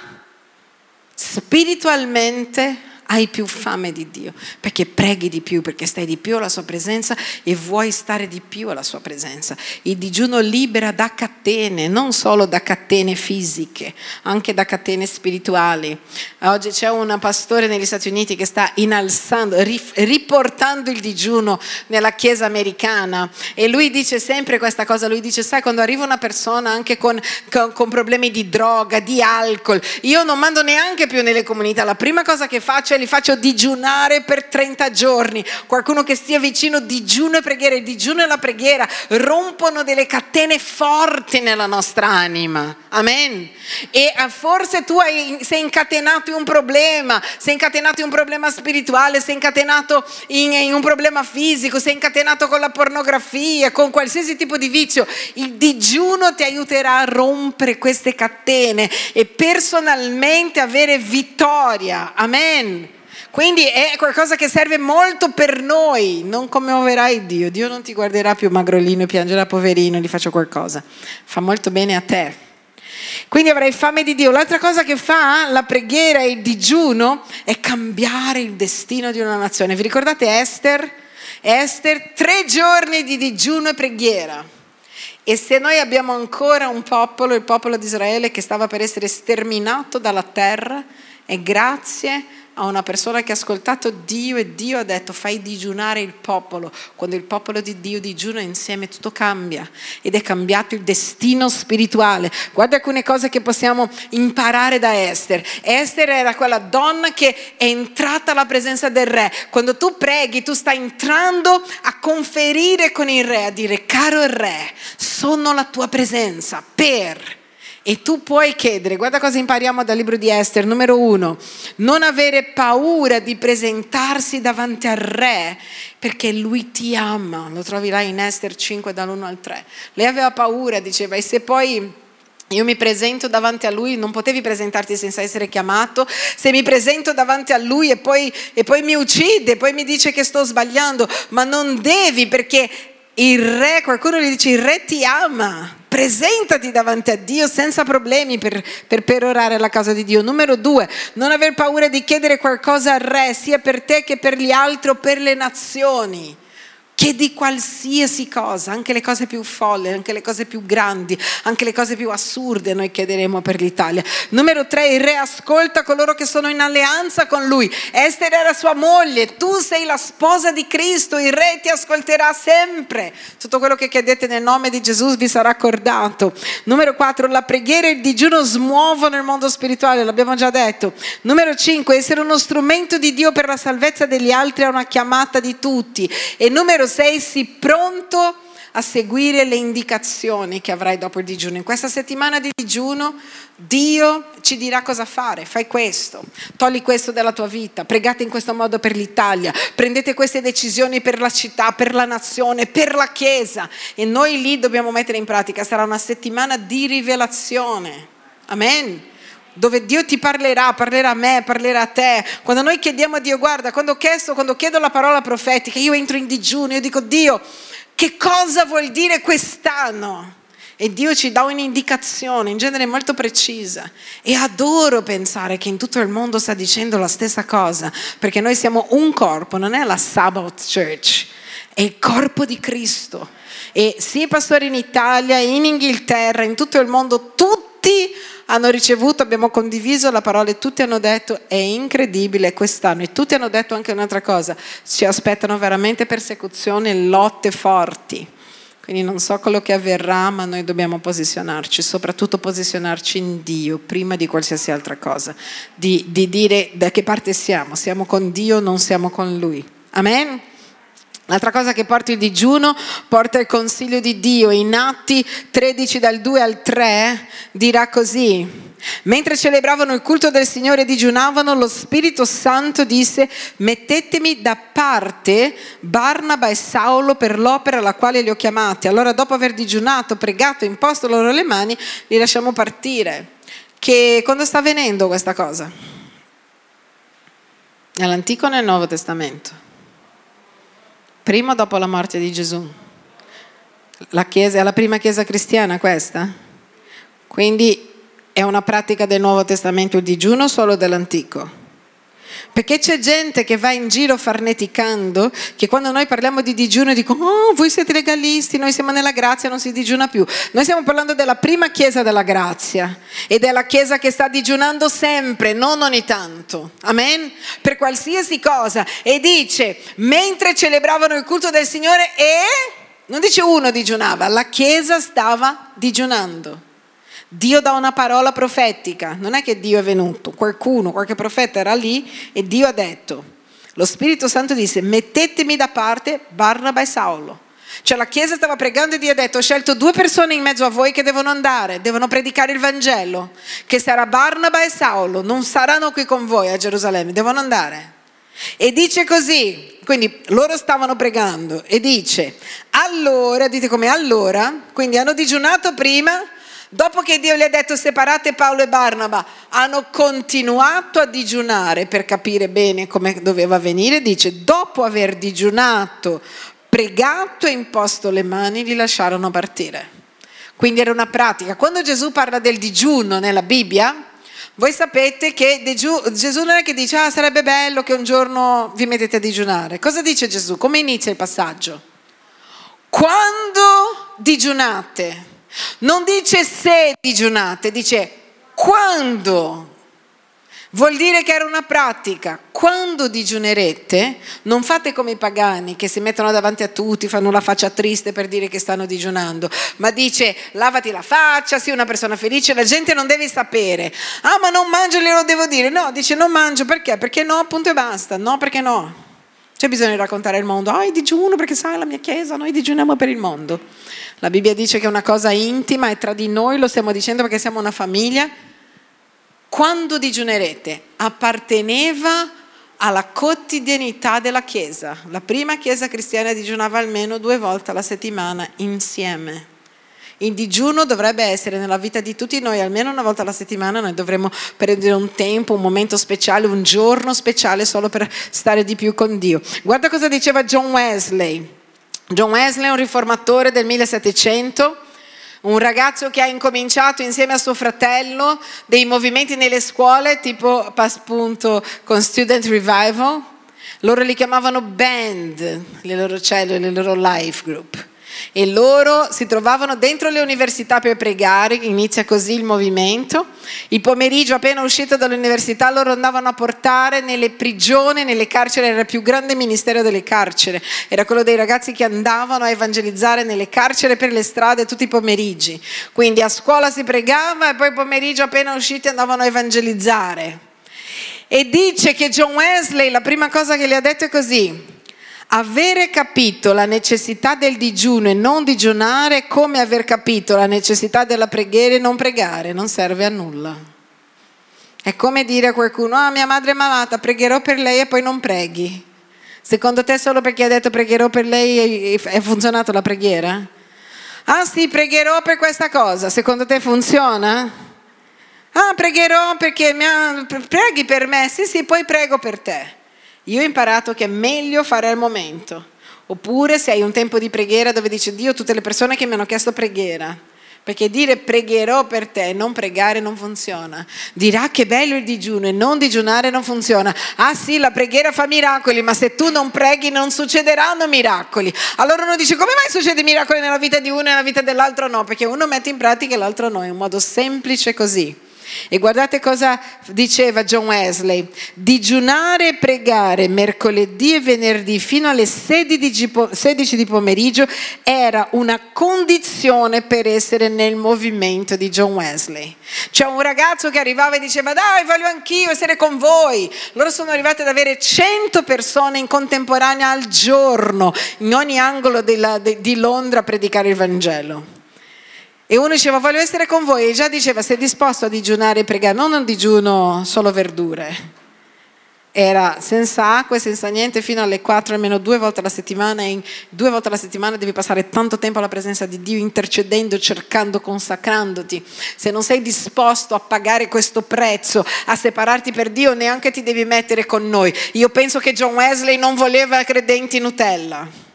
spiritualmente hai più fame di Dio, perché preghi di più, perché stai di più alla sua presenza e vuoi stare di più alla sua presenza. Il digiuno libera da catene, non solo da catene fisiche, anche da catene spirituali. Oggi c'è un pastore negli Stati Uniti che sta innalzando, riportando il digiuno nella chiesa americana e lui dice sempre questa cosa, lui dice sai quando arriva una persona anche con, con, con problemi di droga, di alcol, io non mando neanche più nelle comunità, la prima cosa che faccio è li faccio digiunare per 30 giorni. Qualcuno che stia vicino, digiuno e preghiera. Il digiuno e la preghiera rompono delle catene forti nella nostra anima. Amen. E eh, forse tu hai, sei incatenato in un problema, sei incatenato in un problema spirituale, sei incatenato in, in un problema fisico, sei incatenato con la pornografia, con qualsiasi tipo di vizio. Il digiuno ti aiuterà a rompere queste catene e personalmente avere vittoria. Amen. Quindi è qualcosa che serve molto per noi, non come overai Dio. Dio non ti guarderà più magrolino e piangerà poverino, gli faccio qualcosa. Fa molto bene a te. Quindi avrai fame di Dio. L'altra cosa che fa la preghiera e il digiuno è cambiare il destino di una nazione. Vi ricordate Esther? Esther, tre giorni di digiuno e preghiera. E se noi abbiamo ancora un popolo, il popolo di Israele, che stava per essere sterminato dalla terra, è grazie a una persona che ha ascoltato Dio e Dio ha detto fai digiunare il popolo. Quando il popolo di Dio digiuna insieme tutto cambia ed è cambiato il destino spirituale. Guarda alcune cose che possiamo imparare da Esther. Esther era quella donna che è entrata alla presenza del re. Quando tu preghi tu stai entrando a conferire con il re, a dire caro re, sono la tua presenza per e tu puoi chiedere, guarda cosa impariamo dal libro di Esther, numero uno, non avere paura di presentarsi davanti al re perché lui ti ama, lo trovi là in Esther 5 dall'1 al 3. Lei aveva paura, diceva, e se poi io mi presento davanti a lui, non potevi presentarti senza essere chiamato. Se mi presento davanti a lui e poi, e poi mi uccide, poi mi dice che sto sbagliando, ma non devi perché il re, qualcuno gli dice, il re ti ama presentati davanti a Dio senza problemi per, per perorare la causa di Dio. Numero due, non aver paura di chiedere qualcosa al Re, sia per te che per gli altri o per le nazioni. Chiedi qualsiasi cosa, anche le cose più folle, anche le cose più grandi, anche le cose più assurde noi chiederemo per l'Italia. Numero tre, il re ascolta coloro che sono in alleanza con lui. Esther era sua moglie, tu sei la sposa di Cristo, il re ti ascolterà sempre. Tutto quello che chiedete nel nome di Gesù vi sarà accordato. Numero quattro, la preghiera e il digiuno smuovono il mondo spirituale, l'abbiamo già detto. Numero cinque, essere uno strumento di Dio per la salvezza degli altri è una chiamata di tutti. E numero sei sì pronto a seguire le indicazioni che avrai dopo il digiuno. In questa settimana di digiuno Dio ci dirà cosa fare, fai questo, togli questo dalla tua vita, pregate in questo modo per l'Italia, prendete queste decisioni per la città, per la nazione, per la Chiesa e noi lì dobbiamo mettere in pratica, sarà una settimana di rivelazione. Amen dove Dio ti parlerà, parlerà a me, parlerà a te. Quando noi chiediamo a Dio, guarda, quando, chiesto, quando chiedo la parola profetica, io entro in digiuno, io dico, Dio, che cosa vuol dire quest'anno? E Dio ci dà un'indicazione, in genere molto precisa. E adoro pensare che in tutto il mondo sta dicendo la stessa cosa, perché noi siamo un corpo, non è la Sabbath Church, è il corpo di Cristo. E sì, pastori in Italia, in Inghilterra, in tutto il mondo, tutti hanno ricevuto, abbiamo condiviso la parola e tutti hanno detto è incredibile quest'anno e tutti hanno detto anche un'altra cosa, ci aspettano veramente persecuzioni e lotte forti. Quindi non so quello che avverrà, ma noi dobbiamo posizionarci, soprattutto posizionarci in Dio prima di qualsiasi altra cosa, di, di dire da che parte siamo, siamo con Dio, non siamo con Lui. Amen? L'altra cosa che porta il digiuno porta il consiglio di Dio. In Atti 13 dal 2 al 3 dirà così. Mentre celebravano il culto del Signore e digiunavano, lo Spirito Santo disse, mettetemi da parte Barnaba e Saulo per l'opera alla quale li ho chiamati. Allora dopo aver digiunato, pregato, imposto loro le mani, li lasciamo partire. Che quando sta avvenendo questa cosa? Nell'Antico o nel Nuovo Testamento? Prima o dopo la morte di Gesù? La chiesa, è la prima chiesa cristiana questa? Quindi è una pratica del Nuovo Testamento il digiuno o solo dell'Antico? Perché c'è gente che va in giro farneticando, che quando noi parliamo di digiuno dicono, oh, voi siete legalisti, noi siamo nella grazia, non si digiuna più. Noi stiamo parlando della prima chiesa della grazia ed è la chiesa che sta digiunando sempre, non ogni tanto. Amen? Per qualsiasi cosa. E dice, mentre celebravano il culto del Signore e... Non dice uno digiunava, la chiesa stava digiunando. Dio dà una parola profetica, non è che Dio è venuto, qualcuno, qualche profeta era lì e Dio ha detto, lo Spirito Santo disse mettetemi da parte Barnaba e Saulo. Cioè la Chiesa stava pregando e Dio ha detto ho scelto due persone in mezzo a voi che devono andare, devono predicare il Vangelo, che sarà Barnaba e Saulo, non saranno qui con voi a Gerusalemme, devono andare. E dice così, quindi loro stavano pregando e dice, allora, dite come allora, quindi hanno digiunato prima, Dopo che Dio gli ha detto separate Paolo e Barnaba, hanno continuato a digiunare per capire bene come doveva venire. Dice, dopo aver digiunato, pregato e imposto le mani, li lasciarono partire. Quindi era una pratica. Quando Gesù parla del digiuno nella Bibbia, voi sapete che Gesù non è che dice, ah sarebbe bello che un giorno vi mettete a digiunare. Cosa dice Gesù? Come inizia il passaggio? Quando digiunate, non dice se digiunate, dice quando. Vuol dire che era una pratica. Quando digiunerete, non fate come i pagani che si mettono davanti a tutti, fanno la faccia triste per dire che stanno digiunando, ma dice lavati la faccia, sii una persona felice, la gente non deve sapere. Ah, ma non mangio, glielo devo dire. No, dice non mangio perché? Perché no, appunto e basta. No, perché no. C'è bisogno di raccontare il mondo. Ah, digiuno perché sai la mia chiesa, noi digiuniamo per il mondo. La Bibbia dice che è una cosa intima e tra di noi lo stiamo dicendo perché siamo una famiglia. Quando digiunerete apparteneva alla quotidianità della Chiesa. La prima Chiesa cristiana digiunava almeno due volte alla settimana insieme. Il digiuno dovrebbe essere nella vita di tutti noi, almeno una volta alla settimana noi dovremmo prendere un tempo, un momento speciale, un giorno speciale solo per stare di più con Dio. Guarda cosa diceva John Wesley. John Wesley è un riformatore del 1700 un ragazzo che ha incominciato insieme a suo fratello dei movimenti nelle scuole, tipo appunto con Student Revival. Loro li chiamavano band, le loro cellule, le loro life group e loro si trovavano dentro le università per pregare, inizia così il movimento. Il pomeriggio appena uscito dall'università loro andavano a portare nelle prigioni, nelle carceri, era il più grande ministero delle carceri, era quello dei ragazzi che andavano a evangelizzare nelle carceri per le strade tutti i pomeriggi. Quindi a scuola si pregava e poi pomeriggio appena usciti andavano a evangelizzare. E dice che John Wesley la prima cosa che gli ha detto è così, Avere capito la necessità del digiuno e non digiunare è come aver capito la necessità della preghiera e non pregare, non serve a nulla. È come dire a qualcuno, ah mia madre è malata, pregherò per lei e poi non preghi. Secondo te solo perché ha detto pregherò per lei è funzionata la preghiera? Ah sì, pregherò per questa cosa, secondo te funziona? Ah, pregherò perché mi preghi per me, sì sì, poi prego per te. Io ho imparato che è meglio fare al momento. Oppure se hai un tempo di preghiera dove dici Dio, tutte le persone che mi hanno chiesto preghiera, perché dire pregherò per te e non pregare non funziona. Dirà che bello il digiuno e non digiunare non funziona. Ah sì, la preghiera fa miracoli, ma se tu non preghi non succederanno miracoli. Allora uno dice come mai succede miracoli nella vita di uno e nella vita dell'altro no? Perché uno mette in pratica e l'altro no, è un modo semplice così. E guardate cosa diceva John Wesley, digiunare e pregare mercoledì e venerdì fino alle 16 di pomeriggio era una condizione per essere nel movimento di John Wesley. C'è un ragazzo che arrivava e diceva dai voglio anch'io essere con voi. Loro sono arrivati ad avere 100 persone in contemporanea al giorno in ogni angolo della, de, di Londra a predicare il Vangelo. E uno diceva voglio essere con voi e già diceva sei disposto a digiunare e pregare, non un digiuno solo verdure. Era senza acqua e senza niente fino alle 4 almeno due volte alla settimana e in due volte alla settimana devi passare tanto tempo alla presenza di Dio intercedendo, cercando, consacrandoti. Se non sei disposto a pagare questo prezzo, a separarti per Dio, neanche ti devi mettere con noi. Io penso che John Wesley non voleva credenti Nutella.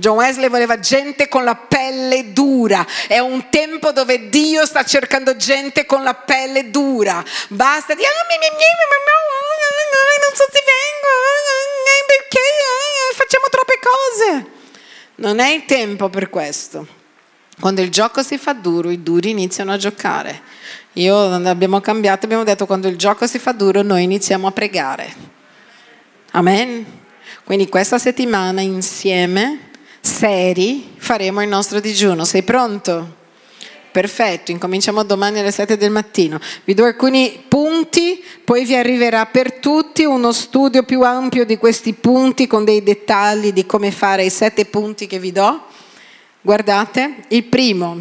John Wesley voleva gente con la pelle dura. È un tempo dove Dio sta cercando gente con la pelle dura. Basta di, ah, non so se vengo, perché facciamo troppe cose. Non è il tempo per questo. Quando il gioco si fa duro, i duri iniziano a giocare. Io abbiamo cambiato, abbiamo detto quando il gioco si fa duro, noi iniziamo a pregare. Amen. Quindi questa settimana insieme seri faremo il nostro digiuno. Sei pronto? Perfetto, incominciamo domani alle 7 del mattino. Vi do alcuni punti, poi vi arriverà per tutti uno studio più ampio di questi punti con dei dettagli di come fare i sette punti che vi do. Guardate, il primo,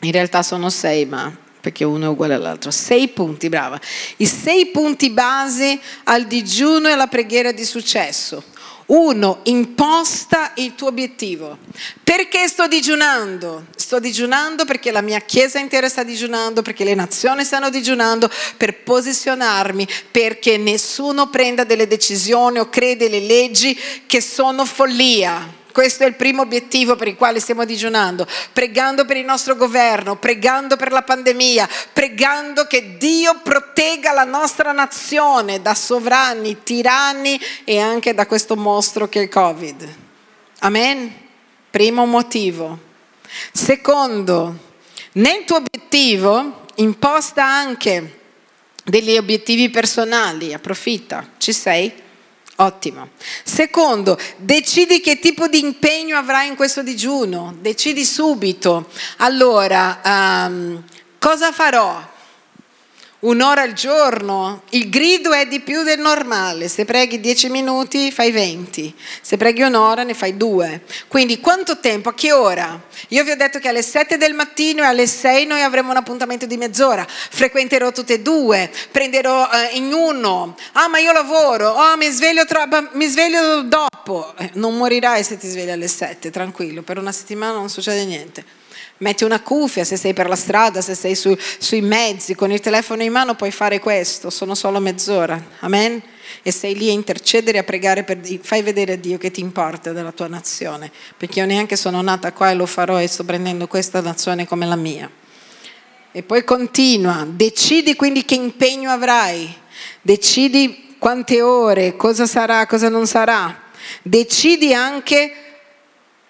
in realtà sono sei, ma perché uno è uguale all'altro. Sei punti, brava. I sei punti base al digiuno e alla preghiera di successo. Uno, imposta il tuo obiettivo. Perché sto digiunando? Sto digiunando perché la mia chiesa intera sta digiunando, perché le nazioni stanno digiunando, per posizionarmi, perché nessuno prenda delle decisioni o crede le leggi che sono follia. Questo è il primo obiettivo per il quale stiamo digiunando, pregando per il nostro governo, pregando per la pandemia, pregando che Dio protegga la nostra nazione da sovrani, tiranni e anche da questo mostro che è il Covid. Amen? Primo motivo. Secondo, nel tuo obiettivo imposta anche degli obiettivi personali, approfitta, ci sei? Ottimo. Secondo, decidi che tipo di impegno avrai in questo digiuno, decidi subito. Allora, um, cosa farò? Un'ora al giorno, il grido è di più del normale, se preghi 10 minuti fai 20, se preghi un'ora ne fai due. Quindi quanto tempo, a che ora? Io vi ho detto che alle 7 del mattino e alle 6 noi avremo un appuntamento di mezz'ora, frequenterò tutte e due, prenderò eh, in uno, ah ma io lavoro, oh mi sveglio, troppo, mi sveglio dopo, eh, non morirai se ti svegli alle 7, tranquillo, per una settimana non succede niente. Metti una cuffia se sei per la strada, se sei su, sui mezzi, con il telefono in mano puoi fare questo, sono solo mezz'ora. Amen? E sei lì a intercedere, a pregare per Dio. Fai vedere a Dio che ti importa della tua nazione, perché io neanche sono nata qua e lo farò e sto prendendo questa nazione come la mia. E poi continua, decidi quindi che impegno avrai, decidi quante ore, cosa sarà, cosa non sarà, decidi anche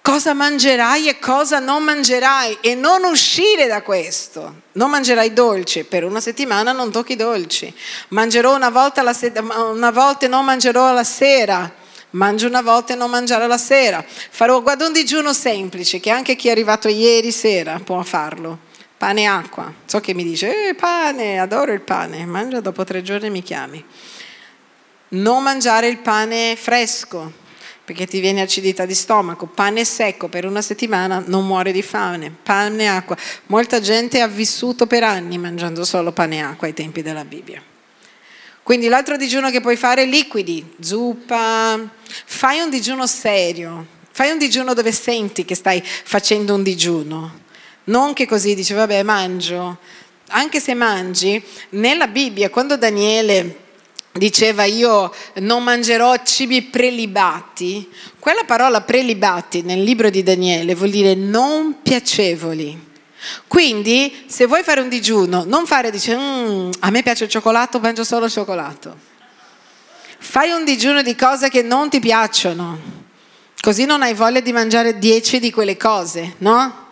cosa mangerai e cosa non mangerai e non uscire da questo. Non mangerai dolci, per una settimana non tocchi dolci. Mangerò una volta, la se- una volta e non mangerò alla sera. Mangio una volta e non mangiare la sera. Farò, guarda, un digiuno semplice che anche chi è arrivato ieri sera può farlo. Pane e acqua. So che mi dice, eh, pane, adoro il pane. Mangia dopo tre giorni mi chiami. Non mangiare il pane fresco perché ti viene acidità di stomaco, pane secco per una settimana non muore di fame, pane e acqua. Molta gente ha vissuto per anni mangiando solo pane e acqua ai tempi della Bibbia. Quindi l'altro digiuno che puoi fare è liquidi, zuppa, fai un digiuno serio, fai un digiuno dove senti che stai facendo un digiuno, non che così dici vabbè mangio, anche se mangi, nella Bibbia quando Daniele diceva io non mangerò cibi prelibati, quella parola prelibati nel libro di Daniele vuol dire non piacevoli. Quindi se vuoi fare un digiuno, non fare dice mm, a me piace il cioccolato, mangio solo il cioccolato. Fai un digiuno di cose che non ti piacciono, così non hai voglia di mangiare dieci di quelle cose, no?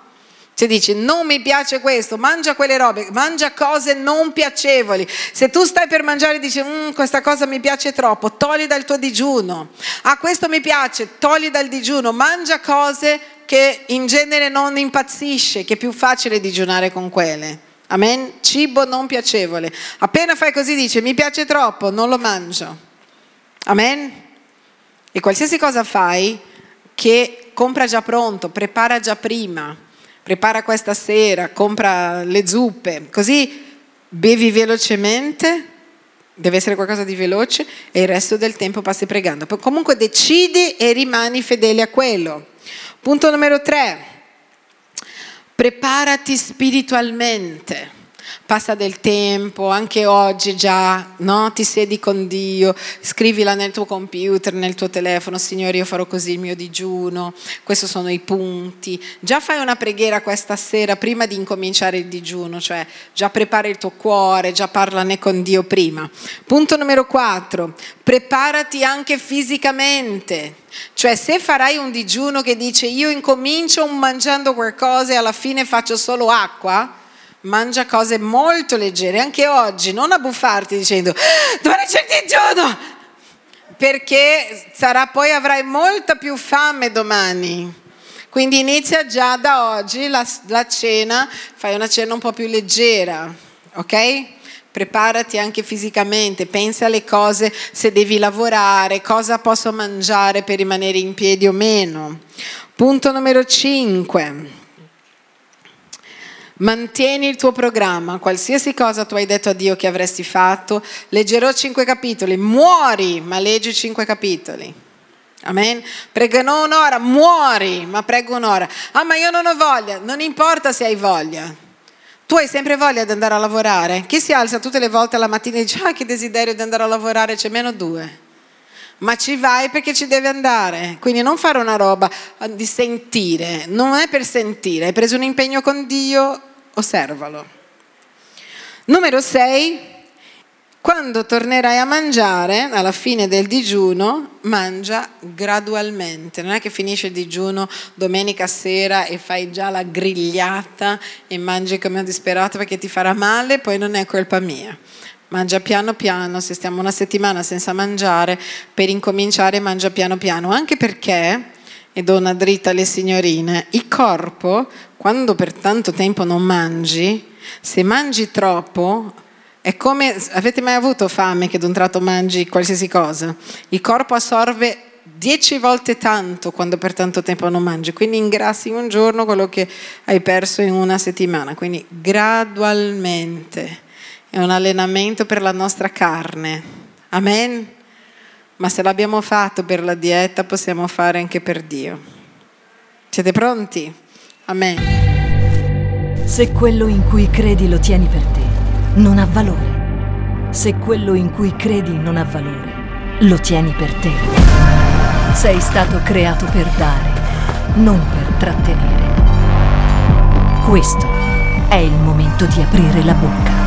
Se dici non mi piace questo, mangia quelle robe, mangia cose non piacevoli. Se tu stai per mangiare e dici mm, questa cosa mi piace troppo, togli dal tuo digiuno. Ah, questo mi piace, togli dal digiuno. Mangia cose che in genere non impazzisce, che è più facile digiunare con quelle. Amen? Cibo non piacevole. Appena fai così dice mi piace troppo, non lo mangio. Amen? E qualsiasi cosa fai che compra già pronto, prepara già prima prepara questa sera, compra le zuppe, così bevi velocemente, deve essere qualcosa di veloce e il resto del tempo passi pregando. Comunque decidi e rimani fedele a quello. Punto numero tre, preparati spiritualmente passa del tempo, anche oggi già, no? Ti siedi con Dio, scrivila nel tuo computer, nel tuo telefono, Signore io farò così il mio digiuno, questi sono i punti. Già fai una preghiera questa sera prima di incominciare il digiuno, cioè già prepara il tuo cuore, già parlane con Dio prima. Punto numero quattro, preparati anche fisicamente. Cioè se farai un digiuno che dice io incomincio mangiando qualcosa e alla fine faccio solo acqua, mangia cose molto leggere, anche oggi, non abbuffarti dicendo domani c'è il digiuno, perché sarà poi avrai molta più fame domani. Quindi inizia già da oggi la, la cena, fai una cena un po' più leggera, ok? preparati anche fisicamente, pensa alle cose se devi lavorare, cosa posso mangiare per rimanere in piedi o meno. Punto numero 5. Mantieni il tuo programma, qualsiasi cosa tu hai detto a Dio che avresti fatto, leggerò cinque capitoli, muori, ma leggi cinque capitoli. Amen. Pregano un'ora, muori, ma prego un'ora. Ah, ma io non ho voglia, non importa se hai voglia. Tu hai sempre voglia di andare a lavorare. Chi si alza tutte le volte alla mattina e dice, ah, che desiderio di andare a lavorare, c'è meno due. Ma ci vai perché ci devi andare. Quindi non fare una roba di sentire, non è per sentire, hai preso un impegno con Dio, osservalo. Numero 6. Quando tornerai a mangiare, alla fine del digiuno, mangia gradualmente. Non è che finisce il digiuno domenica sera e fai già la grigliata e mangi come un disperato perché ti farà male, poi non è colpa mia. Mangia piano piano, se stiamo una settimana senza mangiare, per incominciare mangia piano piano, anche perché e do una dritta alle signorine, il corpo, quando per tanto tempo non mangi, se mangi troppo, è come, avete mai avuto fame che d'un tratto mangi qualsiasi cosa? Il corpo assorbe dieci volte tanto quando per tanto tempo non mangi, quindi ingrassi in un giorno quello che hai perso in una settimana, quindi gradualmente è un allenamento per la nostra carne. Amen? Ma se l'abbiamo fatto per la dieta, possiamo fare anche per Dio. Siete pronti? Amen. Se quello in cui credi lo tieni per te, non ha valore. Se quello in cui credi non ha valore, lo tieni per te. Sei stato creato per dare, non per trattenere. Questo è il momento di aprire la bocca.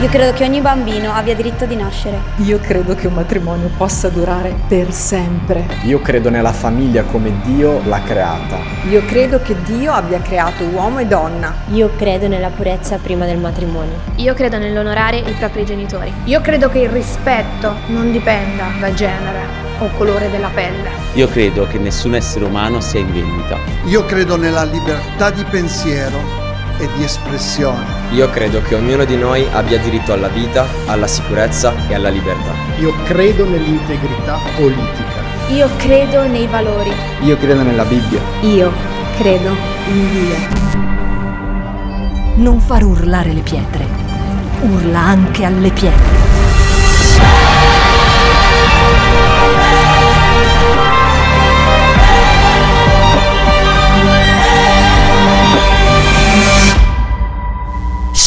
Io credo che ogni bambino abbia diritto di nascere. Io credo che un matrimonio possa durare per sempre. Io credo nella famiglia come Dio l'ha creata. Io credo che Dio abbia creato uomo e donna. Io credo nella purezza prima del matrimonio. Io credo nell'onorare i propri genitori. Io credo che il rispetto non dipenda da genere o colore della pelle. Io credo che nessun essere umano sia in vendita. Io credo nella libertà di pensiero e di espressione. Io credo che ognuno di noi abbia diritto alla vita, alla sicurezza e alla libertà. Io credo nell'integrità politica. Io credo nei valori. Io credo nella Bibbia. Io credo in Dio. Non far urlare le pietre. Urla anche alle pietre.